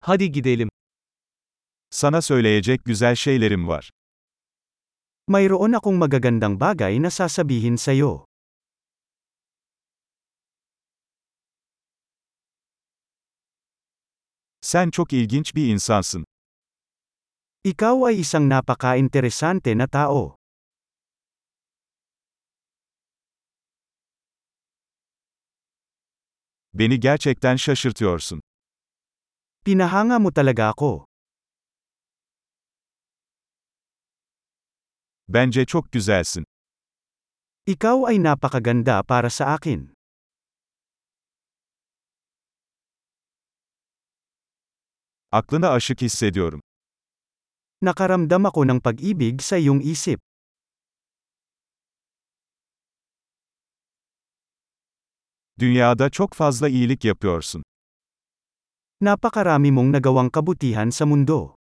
Hadi gidelim. Sana söyleyecek güzel şeylerim var. Mayroon akong magagandang bagay na sasabihin sa'yo. Sen çok ilginç bir insansın. Ikaw ay isang napaka-interesante na tao. Beni gerçekten şaşırtıyorsun. Pinahanga mo talaga ako. Bence çok güzelsin. Ikaw ay napakaganda para sa akin. Aklına aşık hissediyorum. Nakaramdam ako ng pag-ibig sa iyong isip. Dünyada çok fazla iyilik yapıyorsun. Napakarami mong nagawang kabutihan sa mundo.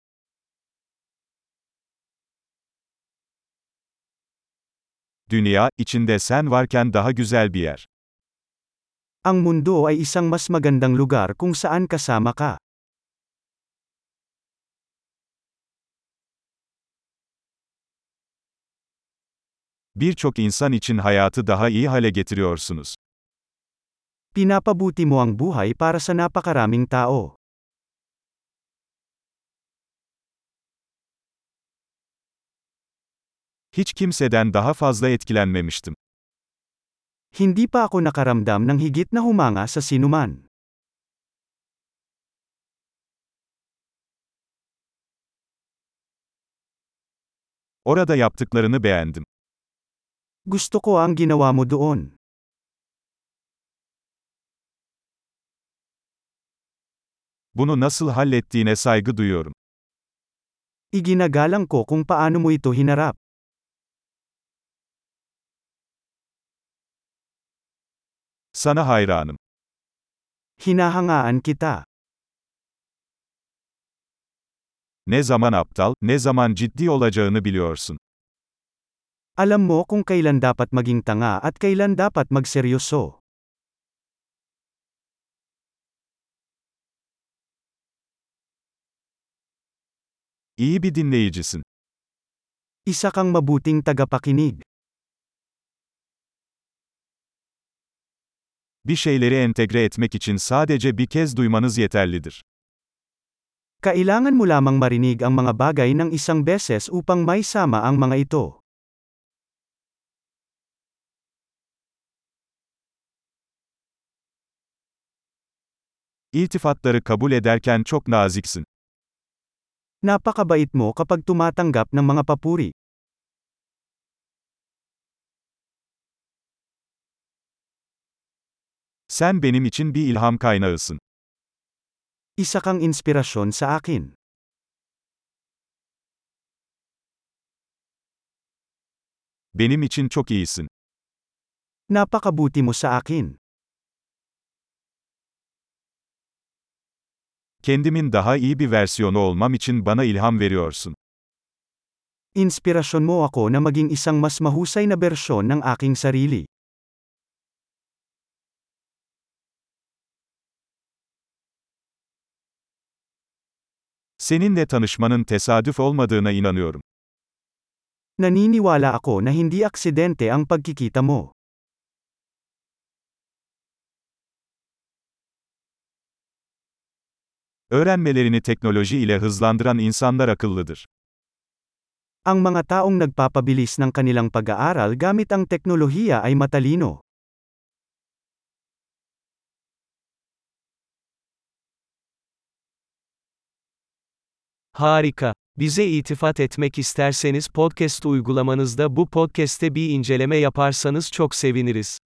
Dünya, içinde sen varken daha güzel bir yer. Ang mundo ay isang mas magandang lugar kung saan kasama ka. Birçok insan için hayatı daha iyi hale getiriyorsunuz. Pinapabuti mo ang buhay para sa napakaraming tao. Hiç kimseden daha fazla etkilenmemiştim. Hindi pa ako nakaramdam ng higit na humanga sa sinuman. Orada yaptıklarını beğendim. Gusto ko ang ginawa mo doon. Bunu nasıl hallettiğine saygı duyuyorum. Iginagalang ko kung paano mo ito hinarap. Sana hayranım. Hinahangaan kita. Ne zaman aptal, ne zaman ciddi olacağını biliyorsun. Alam mo kung kailan dapat maging tanga at kailan dapat magseryoso. İyi bir dinleyicisin. Isa kang mabuting tagapakinig. Bir şeyleri entegre etmek için sadece bir kez duymanız yeterlidir. Kailangan mo lamang marinig ang mga bagay ng isang beses upang maisama ang mga ito. İltifatları kabul ederken çok naziksin. Napakabait mo kapag tumatanggap ng mga papuri. Sen benim için bir ilham kaynağısın. Isa kang inspirasyon sa akin. Benim için çok iyisin. Napakabuti mo sa akin. Kendimin daha iyi bir versiyonu olmam için bana ilham veriyorsun. Inspirasyon mo ako na maging isang mas mahusay na bersyon ng aking sarili. Seninle tanışmanın tesadüf olmadığına inanıyorum. Naniniwala ako na hindi aksidente ang pagkikita mo. Öğrenmelerini teknoloji ile hızlandıran insanlar akıllıdır. Ang mga taong nagpapabilis ng kanilang pag-aaral gamit ang teknolohiya ay matalino. Harika. Bize itifat etmek isterseniz podcast uygulamanızda bu podcast'te bir inceleme yaparsanız çok seviniriz.